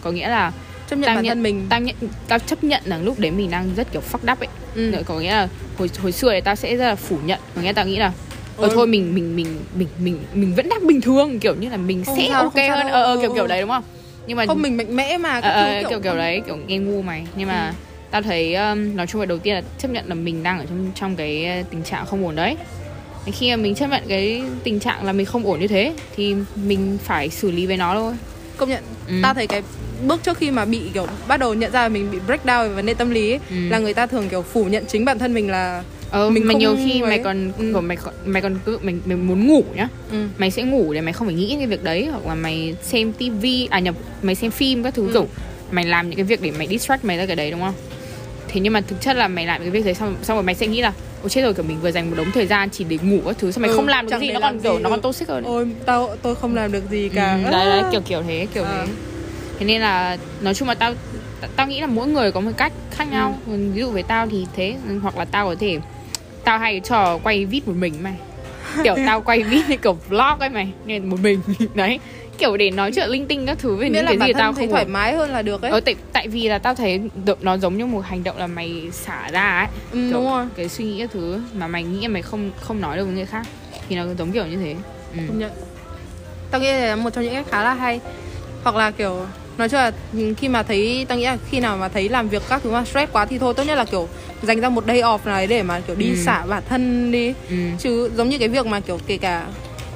có nghĩa là chấp nhận tao bản nhận thân mình. tao nhận tao chấp nhận rằng lúc đấy mình đang rất kiểu fucked up ấy. Ừ. có nghĩa là hồi hồi xưa thì tao sẽ rất là phủ nhận. Có nghĩa là tao nghĩ là ờ Ừ. thôi mình mình mình mình mình mình vẫn đang bình thường kiểu như là mình Không sẽ sao, ok hơn ờ ờ, Ừ, kiểu ừ. kiểu đấy đúng không? Nhưng mà không mình mạnh mẽ mà Ờ, ờ, kiểu kiểu đấy kiểu nghe ngu mày. Nhưng mà tao thấy um, nói chung là đầu tiên là chấp nhận là mình đang ở trong trong cái uh, tình trạng không ổn đấy. Khi mà mình chấp nhận cái tình trạng là mình không ổn như thế thì mình phải xử lý với nó thôi. Công nhận. Ừ. tao thấy cái bước trước khi mà bị kiểu bắt đầu nhận ra là mình bị breakdown về vấn đề tâm lý ấy, Ừ. là người ta thường kiểu phủ nhận chính bản thân mình là ờ, Mình mà không nhiều khi mày ấy. còn Ừ. mày còn mày còn cứ mày, mày muốn ngủ nhá ừ. mày sẽ ngủ để mày không phải nghĩ cái việc đấy hoặc là mày xem tivi à nhập mày xem phim các thứ Ừ. kiểu mày làm những cái việc để mày distract mày ra cái đấy đúng không thế nhưng mà thực chất là mày làm cái việc đấy xong xong rồi mày sẽ nghĩ là ôi chết rồi kiểu mình vừa dành một đống thời gian chỉ để ngủ các thứ xong mày Ừ, không làm được gì nó còn kiểu gì, nó còn toxic hơn ôi tao tôi không làm được gì cả Ừ, đấy, đấy kiểu kiểu thế kiểu À. thế thế nên là nói chung là tao tao nghĩ là mỗi người có một cách khác nhau. Ừ. ví dụ với tao thì thế hoặc là tao có thể tao hay trò quay vid một mình mày. Kiểu tao quay vid như kiểu vlog ấy mày nên một mình. Đấy kiểu để nói chuyện linh tinh các thứ về miễn những là cái gì tao thấy không thoải ổn. mái hơn là được ấy. Ờ, tại, tại vì là tao thấy nó giống như một hành động là mày xả ra ấy. Ừ, kiểu đúng rồi. cái suy nghĩ các thứ mà mày nghĩ mày không không nói được với người khác thì nó giống kiểu như thế. Ừ. tao nghĩ là một trong những cách khá là hay. Hoặc là kiểu nói chung là ừ, khi mà thấy tao nghĩ là khi nào mà thấy làm việc các thứ mà stress quá thì thôi tốt nhất là kiểu dành ra một day off này để mà kiểu đi Ừ. xả bản thân đi Ừ. chứ giống như cái việc mà kiểu kể cả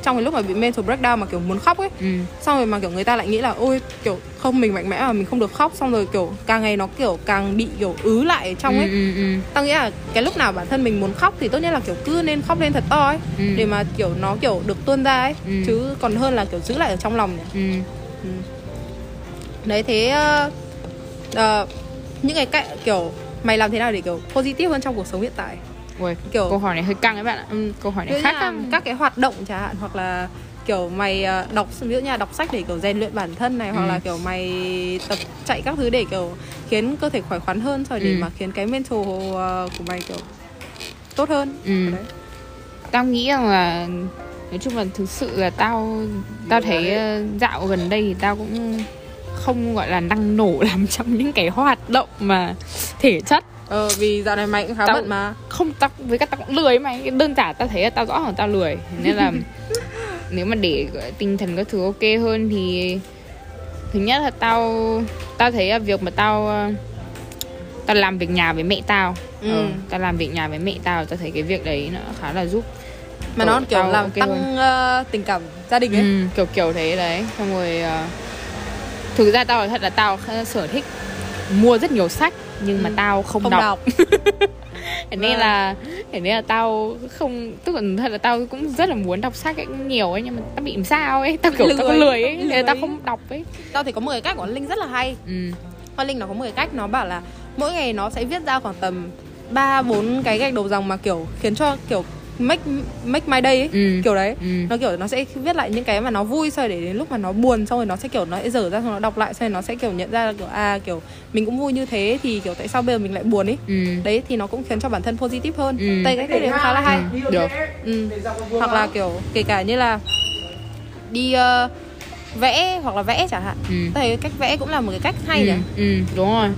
trong cái lúc mà bị mental breakdown mà kiểu muốn khóc ấy ừ xong rồi mà kiểu người ta lại nghĩ là ôi kiểu không mình mạnh mẽ mà mình không được khóc xong rồi kiểu càng ngày nó kiểu càng bị kiểu ứ lại ở trong ấy ừ, ừ, ừ. tao nghĩ là cái lúc nào bản thân mình muốn khóc thì tốt nhất là kiểu cứ nên khóc lên thật to ấy Ừ. để mà kiểu nó kiểu được tuôn ra ấy Ừ. chứ còn hơn là kiểu giữ lại ở trong lòng nhỉ ừ. Đấy thế ờ, những cái cách kiểu mày làm thế nào để kiểu positive hơn trong cuộc sống hiện tại Ui, Kiểu- câu hỏi này hơi căng đấy bạn ạ ừ. câu hỏi này khác căng các cái hoạt động chẳng hạn hoặc là kiểu mày ờ, đọc ví dụ như là đọc sách để kiểu rèn luyện bản thân này hoặc Ừ. là kiểu mày tập chạy các thứ để kiểu khiến cơ thể khỏe khoắn hơn rồi để Ừ. mà khiến cái mental của mày kiểu tốt hơn ừ. đấy tao nghĩ rằng là nói chung là thực sự là tao tao thấy dạo gần đây thì tao cũng không gọi là năng nổ làm trong những cái hoạt động mà thể chất. Ờ vì dạo này mày cũng khá Tao- bận mà. không tao với cả tao cũng lười mà Cái đơn giản tao thấy là tao rõ ràng tao lười. Nên là nếu mà để là tinh thần các thứ ok hơn thì thứ nhất là tao tao thấy là việc mà tao ờ, tao làm việc nhà với mẹ tao. Ừ. Ờ, tao làm việc nhà với mẹ tao tao thấy cái việc đấy nó khá là giúp mà nó kiểu làm ok tăng hơn. ờ, tình cảm gia đình ấy. Ừ, kiểu kiểu thế đấy. Xong rồi thực ra tao thật là tao sở thích mua rất nhiều sách nhưng mà Ừ. tao không, không đọc, đọc Thế nên Vâng. là thế nên là tao không tức là thật là tao cũng rất là muốn đọc sách ấy, nhiều ấy nhưng mà tao bị làm sao ấy tao kiểu tao có Lười. lười ấy là tao Lười. không đọc ấy tao thì có một cái cách của linh rất là hay ừ Hoa Linh nó có một cái cách nó bảo là mỗi ngày nó sẽ viết ra khoảng tầm 3 4 cái gạch đầu dòng mà kiểu khiến cho kiểu make make my day ấy. ừ Kiểu đấy. ừ Nó kiểu nó sẽ viết lại những cái mà nó vui xong rồi để đến lúc mà nó buồn xong rồi nó sẽ kiểu nó sẽ dở ra xong nó đọc lại xong rồi nó sẽ kiểu nhận ra là kiểu à kiểu mình cũng vui như thế thì kiểu tại sao bây giờ mình lại buồn ấy. ừ Đấy thì nó cũng khiến cho bản thân positive hơn. Ừ. Đây cái cách đấy cũng khá là hay. Ừ, được Ừ. Hoặc là kiểu kể cả như là đi ờ, vẽ hoặc là vẽ chẳng hạn. ừ thấy cách vẽ cũng là một cái cách hay ừ, nhỉ ừ đúng rồi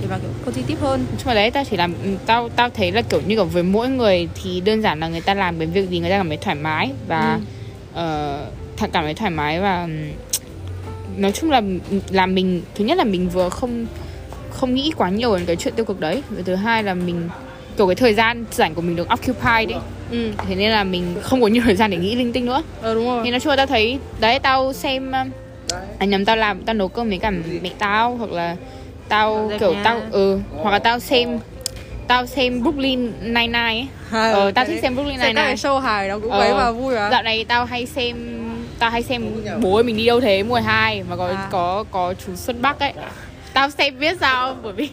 để mà kiểu positive hơn. nhưng mà đấy tao chỉ làm ừ, tao tao thấy là kiểu như kiểu với mỗi người thì đơn giản là người ta làm cái việc gì người ta cảm thấy thoải mái và ờ, thật cảm thấy thoải mái và ừm, nói chung là là mình thứ nhất là mình vừa không không nghĩ quá nhiều đến cái chuyện tiêu cực đấy và thứ hai là mình kiểu cái thời gian rảnh của mình được occupied đấy Ừ. thế nên là mình không có nhiều thời gian để nghĩ linh tinh nữa Ờ đúng rồi. thì nói chung là tao thấy đấy tao xem à nhầm tao làm tao nấu cơm với cả mẹ tao hoặc là tao kiểu tao ừ hoặc là tao xem tao xem Brooklyn Nine Nine ấy ờ, tao thích xem Brooklyn Nine Nine show hài nó cũng Ờ. ấy và vui mà. dạo này tao hay xem tao hay xem bố ơi mình đi đâu thế mùa 2 mà có À. có có chú Xuân Bắc ấy tao xem biết sao không? bởi vì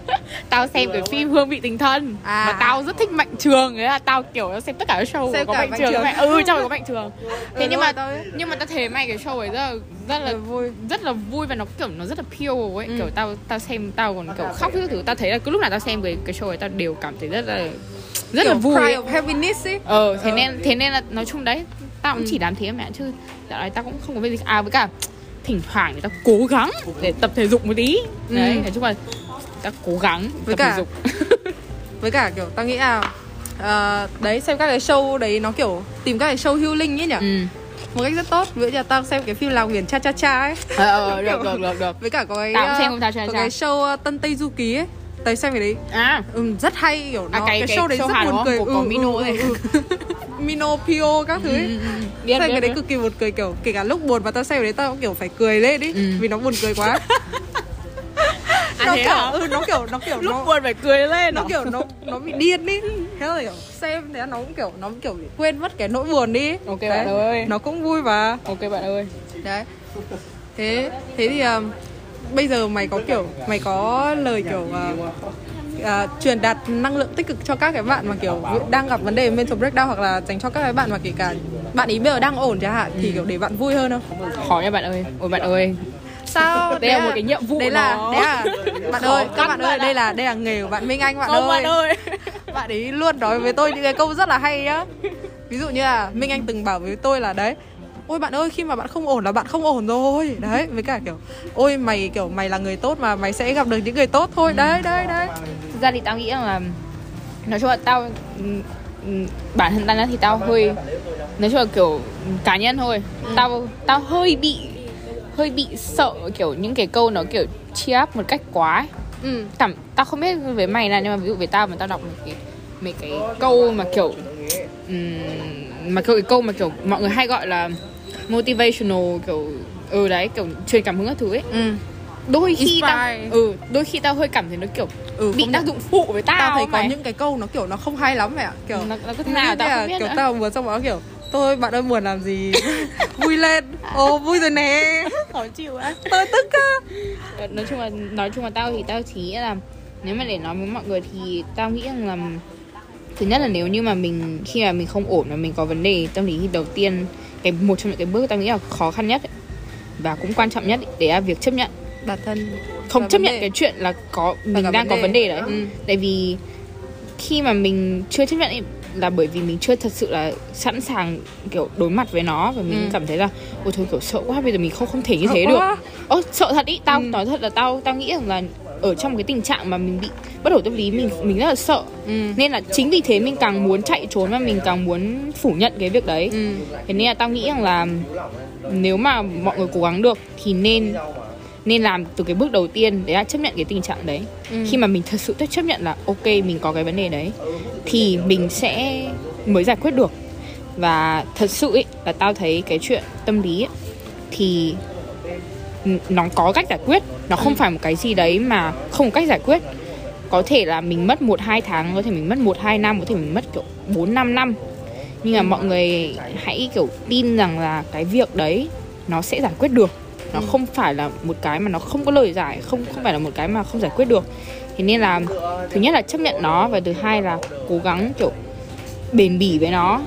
tao xem cái phim hương vị tình thân À. mà tao rất thích mạnh trường ấy là tao kiểu tao xem tất cả các show Xem có mạnh Mạnh trường Trường. mẹ ừ trong có mạnh trường thế Ừ, nhưng mà tao nhưng mà tao thấy mày cái show ấy rất là rất là Là vui. rất là vui và nó kiểu nó rất là pure ấy Ừ. kiểu tao tao xem tao còn kiểu khóc cái thứ tao thấy là cứ lúc nào tao xem cái cái show ấy tao đều cảm thấy rất là rất là Kiểu vui cry of happiness ấy. ờ thế Ờ. nên thế nên là nói chung đấy tao cũng Ừ. chỉ làm thế mẹ chứ dạo này tao cũng không có việc gì à với cả thỉnh thoảng thì tao cố gắng để tập thể dục một tí. Đấy. Nói chung là tao cố gắng Với tập cả- thể dục. Với cả kiểu tao nghĩ là ờ, đấy xem các cái show đấy nó kiểu tìm các cái show healing ấy nhỉ? Ừ. Một cách rất tốt. Như là tao xem cái phim làng biển cha cha cha ấy. Ờ, ờ được được được được. với cả có cái Tao cũng ờ, xem không Cha Cha có cái show ờ, tân tây du ký ấy tao xem cái đấy à ừ, rất hay kiểu nó À, cái- cái show đấy show rất Hàn buồn cười? Của- của Mino này. Mino Pio các thứ ấy ừ, ừ, biết, xem biết, cái đấy biết. cực kỳ buồn cười kiểu kể cả lúc buồn mà tao xem cái đấy tao cũng kiểu phải cười lên ý Ừ. vì nó buồn cười quá À, nó thế kiểu hả? ừ, nó kiểu nó kiểu lúc nó buồn phải cười lên nó à? kiểu nó nó bị điên đi thế là kiểu xem thế nó cũng kiểu nó cũng kiểu bị quên mất cái nỗi buồn đi Ok Đấy, bạn ơi. nó cũng vui mà ok bạn ơi đấy thế thế thì um, bây giờ mày có kiểu mày có lời kiểu uh, uh, truyền đạt năng lượng tích cực cho các cái bạn mà kiểu đang gặp vấn đề mental breakdown hoặc là dành cho các cái bạn mà kể cả bạn ý bây giờ đang ổn chẳng hạn thì kiểu để bạn vui hơn không? Khó nha bạn ơi. Ôi bạn ơi. Sao? Đây là một cái nhiệm vụ đấy là nó. đấy là bạn ơi các bạn ơi đây là đây là nghề của bạn Minh Anh bạn không ơi. bạn ơi. Bạn ấy luôn nói với tôi những cái câu rất là hay nhá. Ví dụ như là minh anh từng bảo với tôi là đấy ôi bạn ơi khi mà bạn không ổn là bạn không ổn rồi. Đấy với cả kiểu ôi mày kiểu mày là người tốt mà mày sẽ gặp được những người tốt thôi. Đấy đấy đấy. Thực ra thì tao nghĩ rằng là nói chung là tao bản thân tao thì tao hơi nói chung là kiểu cá nhân thôi. Tao tao hơi bị hơi bị sợ kiểu những cái câu nó kiểu cheer up một cách quá ấy. ừ. Cảm tao không biết với mày là nhưng mà ví dụ với tao mà tao đọc một cái mấy cái câu mà kiểu ừm, mà câu cái câu mà kiểu mọi người hay gọi là motivational kiểu ừ đấy kiểu truyền cảm hứng các thứ ấy. Ừ. đôi khi tao Inspire. ừ đôi khi tao hơi cảm thấy nó kiểu Ừ, bị tác dụng phụ với tao, tao thấy có mày. những cái câu nó kiểu nó không hay lắm mẹ ạ. Kiểu nó, nó có thế nào tao không biết kiểu nữa. tao vừa xong đó kiểu tôi bạn ơi buồn làm gì? Vui lên. Ồ vui rồi nè. Khó chịu á tôi tức á. Nói chung là nói chung là tao thì tao chỉ là nếu mà để nói với mọi người thì tao nghĩ rằng là thứ nhất là nếu như mà mình khi mà mình không ổn và mình có vấn đề tâm lý thì đầu tiên cái một trong những cái bước tao nghĩ là khó khăn nhất ấy, và cũng quan trọng nhất ấy, để là việc chấp nhận bản thân không chấp vấn nhận đề. cái chuyện là có mình đang có vấn vấn đề. đề đấy Ừ. tại vì khi mà mình chưa chấp nhận ấy, là bởi vì mình chưa thật sự là sẵn sàng kiểu đối mặt với nó và mình Ừ. cảm thấy là ôi thôi kiểu sợ quá bây giờ mình không không thể như Sợ thế quá. được ơ sợ thật ý tao Ừ. nói thật là tao tao nghĩ rằng là ở trong cái tình trạng mà mình bị bất ổn tâm lý mình mình rất là sợ ừ. nên là chính vì thế mình càng muốn chạy trốn và mình càng muốn phủ nhận cái việc đấy Ừ. thế nên là tao nghĩ rằng là nếu mà mọi người cố gắng được thì nên nên làm từ cái bước đầu tiên đấy là chấp nhận cái tình trạng đấy Ừ. khi mà mình thật sự chấp nhận là ok mình có cái vấn đề đấy thì mình sẽ mới giải quyết được và thật sự ấy là tao thấy cái chuyện tâm lý ấy, thì nó có cách giải quyết. Nó không phải một cái gì đấy mà không có cách giải quyết. Có thể là mình mất một hai tháng có thể mình mất một hai năm có thể mình mất kiểu bốn năm năm. Nhưng mà mọi người hãy kiểu tin rằng là cái việc đấy nó sẽ giải quyết được. Nó không phải là một cái mà nó không có lời giải không không phải là một cái mà không giải quyết được. Thế nên là thứ nhất là chấp nhận nó và thứ hai là cố gắng kiểu bền bỉ với nó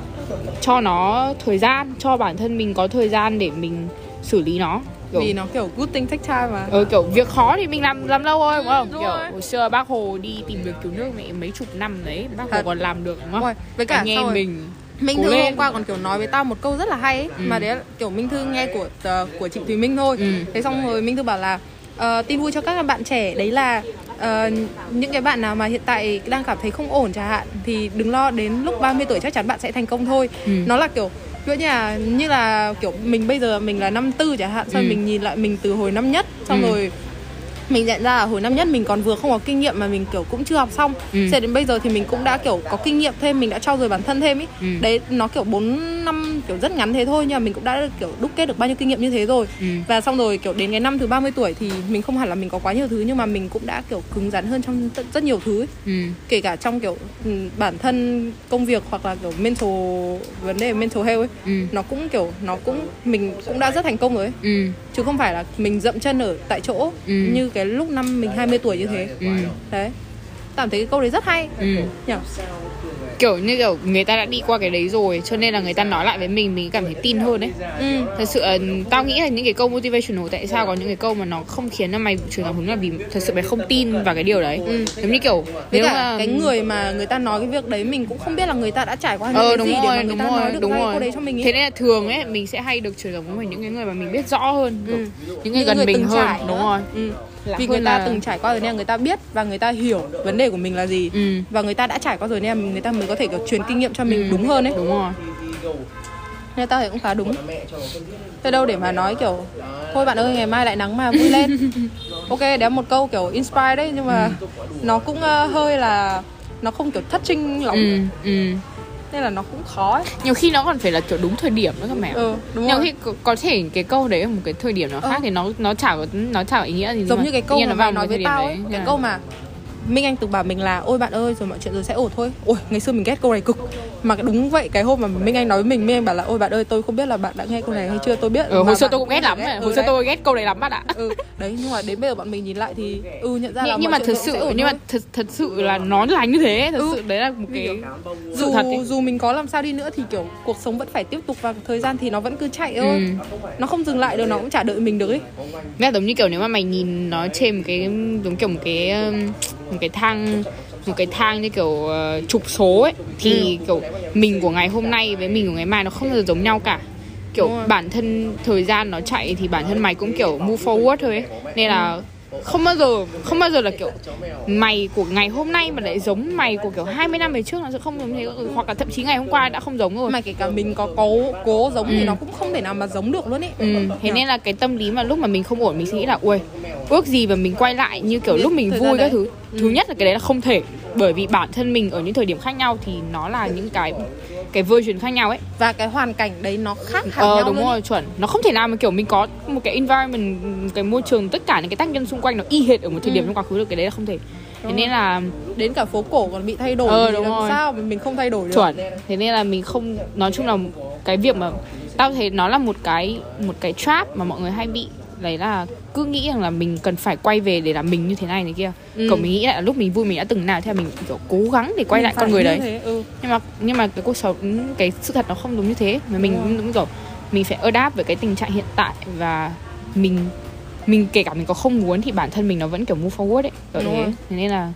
cho nó thời gian cho bản thân mình có thời gian để mình xử lý nó kiểu vì nó kiểu good thing take time mà ờ, kiểu việc khó thì mình làm làm lâu thôi đúng không đúng kiểu rồi. hồi xưa bác hồ đi tìm việc cứu nước mẹ mấy chục năm đấy bác hồ Thật. còn làm được đúng không với cả rồi- mình Minh Thư hôm qua còn kiểu nói với tao một câu rất là hay ấy, Ừ. mà đấy là kiểu Minh Thư nghe của ờ, của chị Thùy Minh thôi. Ừ. Thế xong rồi Minh Thư bảo là ờ, tin vui cho các bạn trẻ đấy là ờ, những cái bạn nào mà hiện tại đang cảm thấy không ổn chẳng hạn thì đừng lo đến lúc 30 tuổi chắc chắn bạn sẽ thành công thôi. Ừ. Nó là kiểu như là như là kiểu mình bây giờ mình là năm tư chẳng hạn xong Ừ. mình nhìn lại mình từ hồi năm nhất xong Ừ. rồi mình nhận ra là hồi năm nhất mình còn vừa không có kinh nghiệm mà mình kiểu cũng chưa học xong Ừ. Cho đến bây giờ thì mình cũng đã kiểu có kinh nghiệm thêm mình đã trau dồi bản thân thêm ý Ừ. đấy nó kiểu 4 năm kiểu rất ngắn thế thôi nhưng mà mình cũng đã kiểu đúc kết được bao nhiêu kinh nghiệm như thế rồi Ừ. và xong rồi kiểu đến cái năm thứ 30 tuổi thì mình không hẳn là mình có quá nhiều thứ nhưng mà mình cũng đã kiểu cứng rắn hơn trong rất, rất nhiều thứ ấy. ừ. kể cả trong kiểu ừ, bản thân công việc hoặc là kiểu mental vấn đề mental health ấy Ừ. nó cũng kiểu nó cũng mình cũng đã rất thành công rồi ấy Ừ. chứ không phải là mình dậm chân ở tại chỗ Ừ. như cái lúc năm mình 20 tuổi như thế Ừ. đấy cảm thấy cái câu đấy rất hay Ừ. nhỉ kiểu như kiểu người ta đã đi qua cái đấy rồi cho nên là người ta nói lại với mình mình cảm thấy tin hơn đấy ừ. thật sự tao nghĩ là những cái câu motivational tại sao có những cái câu mà nó không khiến cho mày truyền cảm hứng là vì thật sự mày không tin vào cái điều đấy Ừ. giống như kiểu với nếu cả mà cái người mà người ta nói cái việc đấy mình cũng không biết là người ta đã trải qua những ờ cái đúng gì để rồi mà người ta rồi nói được đúng rồi câu đấy cho mình ấy. thế nên là thường ấy mình sẽ hay được truyền cảm hứng bởi những cái người mà mình biết rõ hơn Ừ. những người gần mình từng hơn trải đúng nữa. rồi ừ. Là vì người ta là- từng trải qua rồi nên người ta biết và người ta hiểu vấn đề của mình là gì. Ừ. Và người ta đã trải qua rồi nên là người ta mới có thể kiểu truyền kinh nghiệm cho mình Ừ. đúng hơn ấy. Đúng rồi. Nên tao thấy cũng khá đúng. Thế đâu để mà nói kiểu thôi bạn ơi ngày mai lại nắng mà vui lên. Ok đấy một câu kiểu inspire đấy nhưng mà nó cũng ờ, hơi là nó không kiểu touching lòng ừ ừ nên là nó cũng khó ấy nhiều khi nó còn phải là kiểu đúng thời điểm nữa cơ mẹ ừ đúng nhiều rồi khi có, thể cái câu đấy ở một cái thời điểm nào khác Ờ. thì nó nó chả có nó chả có ý nghĩa gì giống mà như cái câu mà nó một nói với tao ấy đấy. cái Thế câu mà Minh Anh từng bảo mình là ôi bạn ơi rồi mọi chuyện rồi sẽ ổn thôi ôi ngày xưa mình ghét câu này cực mà đúng vậy cái hôm mà Minh Anh nói với mình Minh Anh bảo là ôi bạn ơi tôi không biết là bạn đã nghe câu này hay chưa tôi biết ừ, hồi xưa tôi cũng ghét lắm ghét. ấy. Ừ, hồi xưa đấy. tôi ghét câu này lắm bạn ạ ừ đấy nhưng mà đến bây giờ bọn mình nhìn lại thì ừ nhận ra là nhưng, mà thật sự nhưng mà thật thật sự là nó là như thế thật Ừ. sự đấy là một cái dù thật ấy. dù mình có làm sao đi nữa thì kiểu cuộc sống vẫn phải tiếp tục và thời gian thì nó vẫn cứ chạy thôi Ừ. nó không dừng lại được nó cũng chả đợi mình được ấy Nghĩa là giống như kiểu nếu mà mày nhìn nó trên một cái giống kiểu một cái một cái thang một cái thang như kiểu uh, trục số ấy thì Ừ. kiểu mình của ngày hôm nay với mình của ngày mai nó không bao giờ giống nhau cả kiểu bản thân thời gian nó chạy thì bản thân mày cũng kiểu move forward thôi ấy. nên là không bao giờ không bao giờ là kiểu mày của ngày hôm nay mà lại giống mày của kiểu 20 năm về trước nó sẽ không giống thế. Hoặc là thậm chí ngày hôm qua đã không giống rồi. Mà kể cả mình có cố cố giống thì Ừ. nó cũng không thể nào mà giống được luôn ấy Ừ, thế nên là cái tâm lý mà lúc mà mình không ổn mình nghĩ là ui ước gì mà mình quay lại như kiểu lúc mình vui các thứ. Thứ nhất là cái đấy là không thể bởi vì bản thân mình ở những thời điểm khác nhau thì nó là những cái cái version khác nhau ấy. Và cái hoàn cảnh đấy nó khác hẳn ờ nhau đúng luôn rồi ý. chuẩn. Nó không thể nào mà kiểu mình có một cái environment cái môi trường tất cả những cái tác nhân xung quanh nó y hệt ở một thời điểm Ừ. trong quá khứ được cái đấy là không thể. Thế nên là đến cả phố cổ còn bị thay đổi Ờ, thì đúng làm rồi. sao mà mình không thay đổi được? Chuẩn. Thế nên là mình không nói chung là cái việc mà tao thấy nó là một cái một cái trap mà mọi người hay bị đấy là cứ nghĩ rằng là mình cần phải quay về để làm mình như thế này này kia Ừ. kiểu mình nghĩ lại là lúc mình vui mình đã từng nào thế là mình kiểu cố gắng để quay Mình lại con người đấy thế, ừ. nhưng mà nhưng mà cái cuộc sống cái sự thật nó không đúng như thế mà mình Đúng rồi. đúng kiểu mình phải adapt với cái tình trạng hiện tại và mình mình kể cả mình có không muốn thì bản thân mình nó vẫn kiểu move forward ấy kiểu Đúng thế rồi. nên là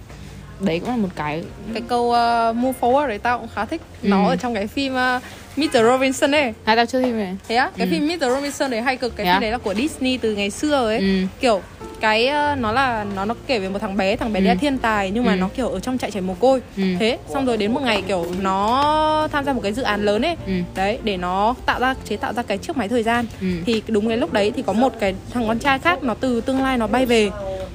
đấy cũng là một cái cái câu uh, move forward đấy tao cũng khá thích Ừ. nó ở trong cái phim uh, Mr. Robinson ấy hai tao chưa phim này thế á cái Ừ. phim Mr. Robinson đấy hay cực cái Thế phim đấy là của Disney từ ngày xưa ấy ừ. kiểu cái uh, nó là nó nó kể về một thằng bé thằng bé Ừ. đấy là thiên tài nhưng mà Ừ. nó kiểu ở trong trại trẻ mồ côi Ừ. thế xong rồi đến một ngày kiểu nó tham gia một cái dự án lớn ấy Ừ. đấy để nó tạo ra chế tạo ra cái chiếc máy thời gian Ừ. thì đúng cái lúc đấy thì có một cái thằng con trai khác nó từ tương lai nó bay về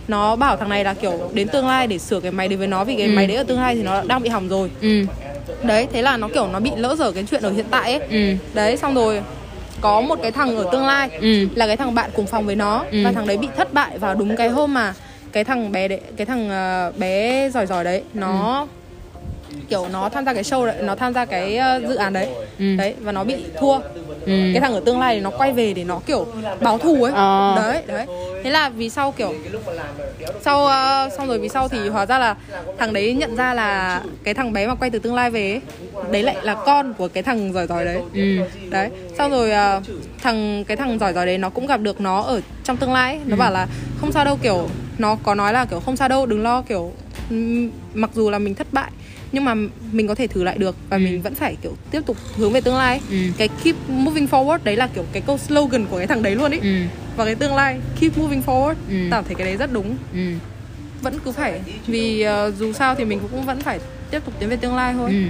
nó bảo thằng này là kiểu đến tương lai để sửa cái máy đấy với nó vì cái Ừ. máy đấy ở tương lai thì nó đang bị hỏng rồi ừ đấy thế là nó kiểu nó bị lỡ dở cái chuyện ở hiện tại ấy. Ừ. Đấy xong rồi có một cái thằng ở tương lai ừ. là cái thằng bạn cùng phòng với nó. Ừ. và thằng đấy bị thất bại vào đúng cái hôm mà cái thằng bé đấy cái thằng ờ, bé giỏi giỏi đấy nó kiểu nó tham gia cái show đấy nó tham gia cái ờ, dự án đấy. Ừ. đấy và nó bị thua ừ. Cái thằng ở tương lai thì nó quay về để nó kiểu báo thù ấy. Ờ. đấy đấy. Thế là vì sau kiểu sau ờ, xong rồi vì sau thì hóa ra là thằng đấy nhận ra là cái thằng bé mà quay từ tương lai về ấy, đấy lại là con của cái thằng giỏi giỏi đấy. Ừ. Đấy. Xong rồi ờ, thằng cái thằng giỏi giỏi đấy nó cũng gặp được nó ở trong tương lai ấy. nó bảo là không sao đâu kiểu nó có nói là kiểu không sao đâu đừng lo kiểu mặc dù là mình thất bại nhưng mà mình có thể thử lại được và Ừ. mình vẫn phải kiểu tiếp tục hướng về tương lai. Ừ. cái keep moving forward đấy là kiểu cái câu slogan của cái thằng đấy luôn ấy ừ và cái tương lai keep moving forward Ừ. tao thấy cái đấy rất đúng ừ vẫn cứ phải vì ờ, dù sao thì mình cũng vẫn phải tiếp tục tiến về tương lai thôi ừ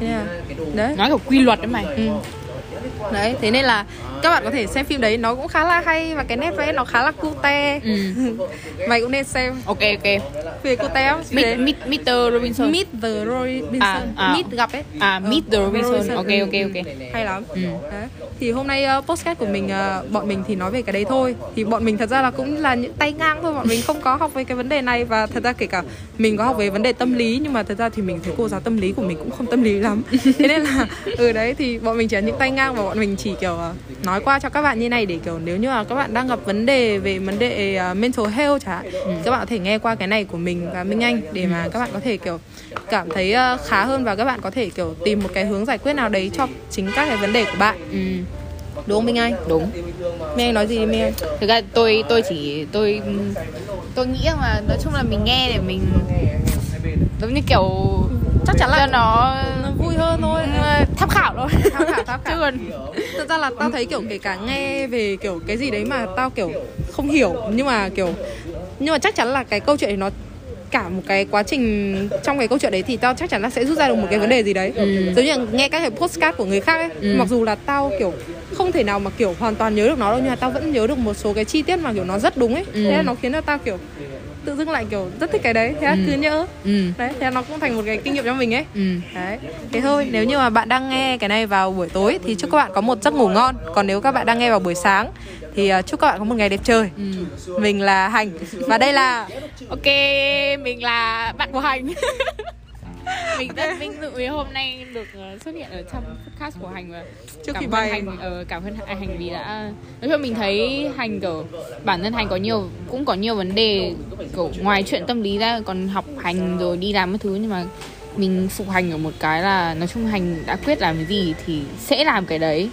thế nên là đấy nói kiểu quy luật đấy mày Ừ. Đấy, thế nên là các bạn có thể xem phim đấy Nó cũng khá là hay và cái nét vẽ nó khá là cute ừ Mày cũng nên xem ok ok về cute không? Meet, meet, Mr. Robinson Meet the Robinson À, à. Meet gặp ấy À, Meet the Robinson. Ok, Ừ, ok, ừ. ok. Hay lắm Ừ. Đấy. Thì hôm nay uh, podcast của mình uh, Bọn mình thì nói về cái đấy thôi Thì bọn mình thật ra là cũng là những tay ngang thôi Bọn mình không có học về cái vấn đề này Và thật ra kể cả mình có học về vấn đề tâm lý Nhưng mà thật ra thì mình thấy cô giáo tâm lý của mình cũng không tâm lý lắm Thế nên là Ừ đấy thì bọn mình chỉ là những tay ngang Và bọn mình chỉ kiểu uh, nói qua cho các bạn như này Để kiểu nếu như là các bạn đang gặp vấn đề Về vấn đề uh, mental health chẳng hạn Ừ. Các bạn có thể nghe qua cái này của mình và Minh Anh Để mà các bạn có thể kiểu cảm thấy uh, khá hơn Và các bạn có thể kiểu tìm một cái hướng giải quyết nào đấy Cho chính các cái vấn đề của bạn ừ Đúng không Minh Anh? đúng Minh Anh nói gì đi Minh Anh? thực ra tôi tôi chỉ tôi tôi nghĩ là nói chung là mình nghe để mình giống như kiểu Chắc chắn là cho nó nó vui hơn thôi tham khảo thôi Tham khảo, tham khảo. chứ còn Thật ra là tao thấy kiểu kể cả nghe về kiểu cái gì đấy mà tao kiểu không hiểu Nhưng mà kiểu Nhưng mà chắc chắn là cái câu chuyện này nó cả một cái quá trình trong cái câu chuyện đấy thì tao chắc chắn là sẽ rút ra được một cái vấn đề gì đấy Ừ. giống như là nghe các cái postcard của người khác ấy Ừ. mặc dù là tao kiểu không thể nào mà kiểu hoàn toàn nhớ được nó đâu nhưng mà tao vẫn nhớ được một số cái chi tiết mà kiểu nó rất đúng ấy Ừ. thế là nó khiến cho tao kiểu tự dưng lại kiểu rất thích cái đấy thế là Ừ. cứ nhớ ừ. Đấy thế nó cũng thành một cái kinh nghiệm cho mình ấy. Ừ. Đấy, thế thôi nếu như mà bạn đang nghe cái này vào buổi tối thì chúc các bạn có một giấc ngủ ngon. Còn nếu các bạn đang nghe vào buổi sáng thì ờ, chúc các bạn có một ngày đẹp trời. Ừ. Mình là Hành. Và đây là ok mình là bạn của hành mình rất vinh dự vì hôm nay được ờ, xuất hiện ở trong podcast của hành và Trước khi cảm ơn bay. hành ờ, cảm ơn hành vì đã nói chung mình thấy hành kiểu bản thân hành có nhiều cũng có nhiều vấn đề kiểu ngoài chuyện tâm lý ra còn học hành rồi đi làm các thứ nhưng mà mình phục hành ở một cái là nói chung hành đã quyết làm cái gì thì sẽ làm cái đấy.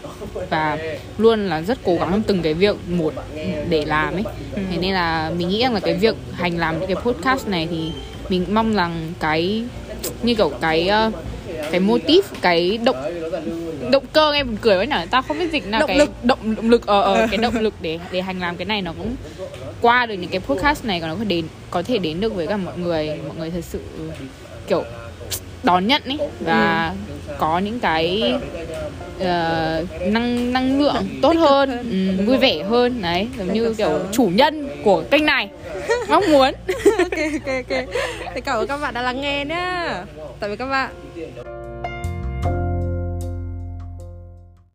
Và luôn là rất cố gắng trong từng cái việc một để làm ấy. Thế nên là mình nghĩ rằng là cái việc hành làm những cái podcast này thì mình mong rằng cái như kiểu cái ờ, cái motif cái động động cơ nghe buồn cười quá nhở tao không biết dịch nào Động cái lực. động động lực ờ ờ cái động lực để để hành làm cái này nó cũng qua được những cái podcast này còn nó có đến có thể đến được với cả mọi người mọi người thật sự kiểu đón nhận ấy. Và có những cái uh, năng năng lượng tốt hơn ừ, vui vẻ hơn đấy giống như kiểu chủ nhân của kênh này. Mong muốn. Ok ok ok. Thì cảm ơn các bạn đã lắng nghe nhá. Tạm biệt các bạn.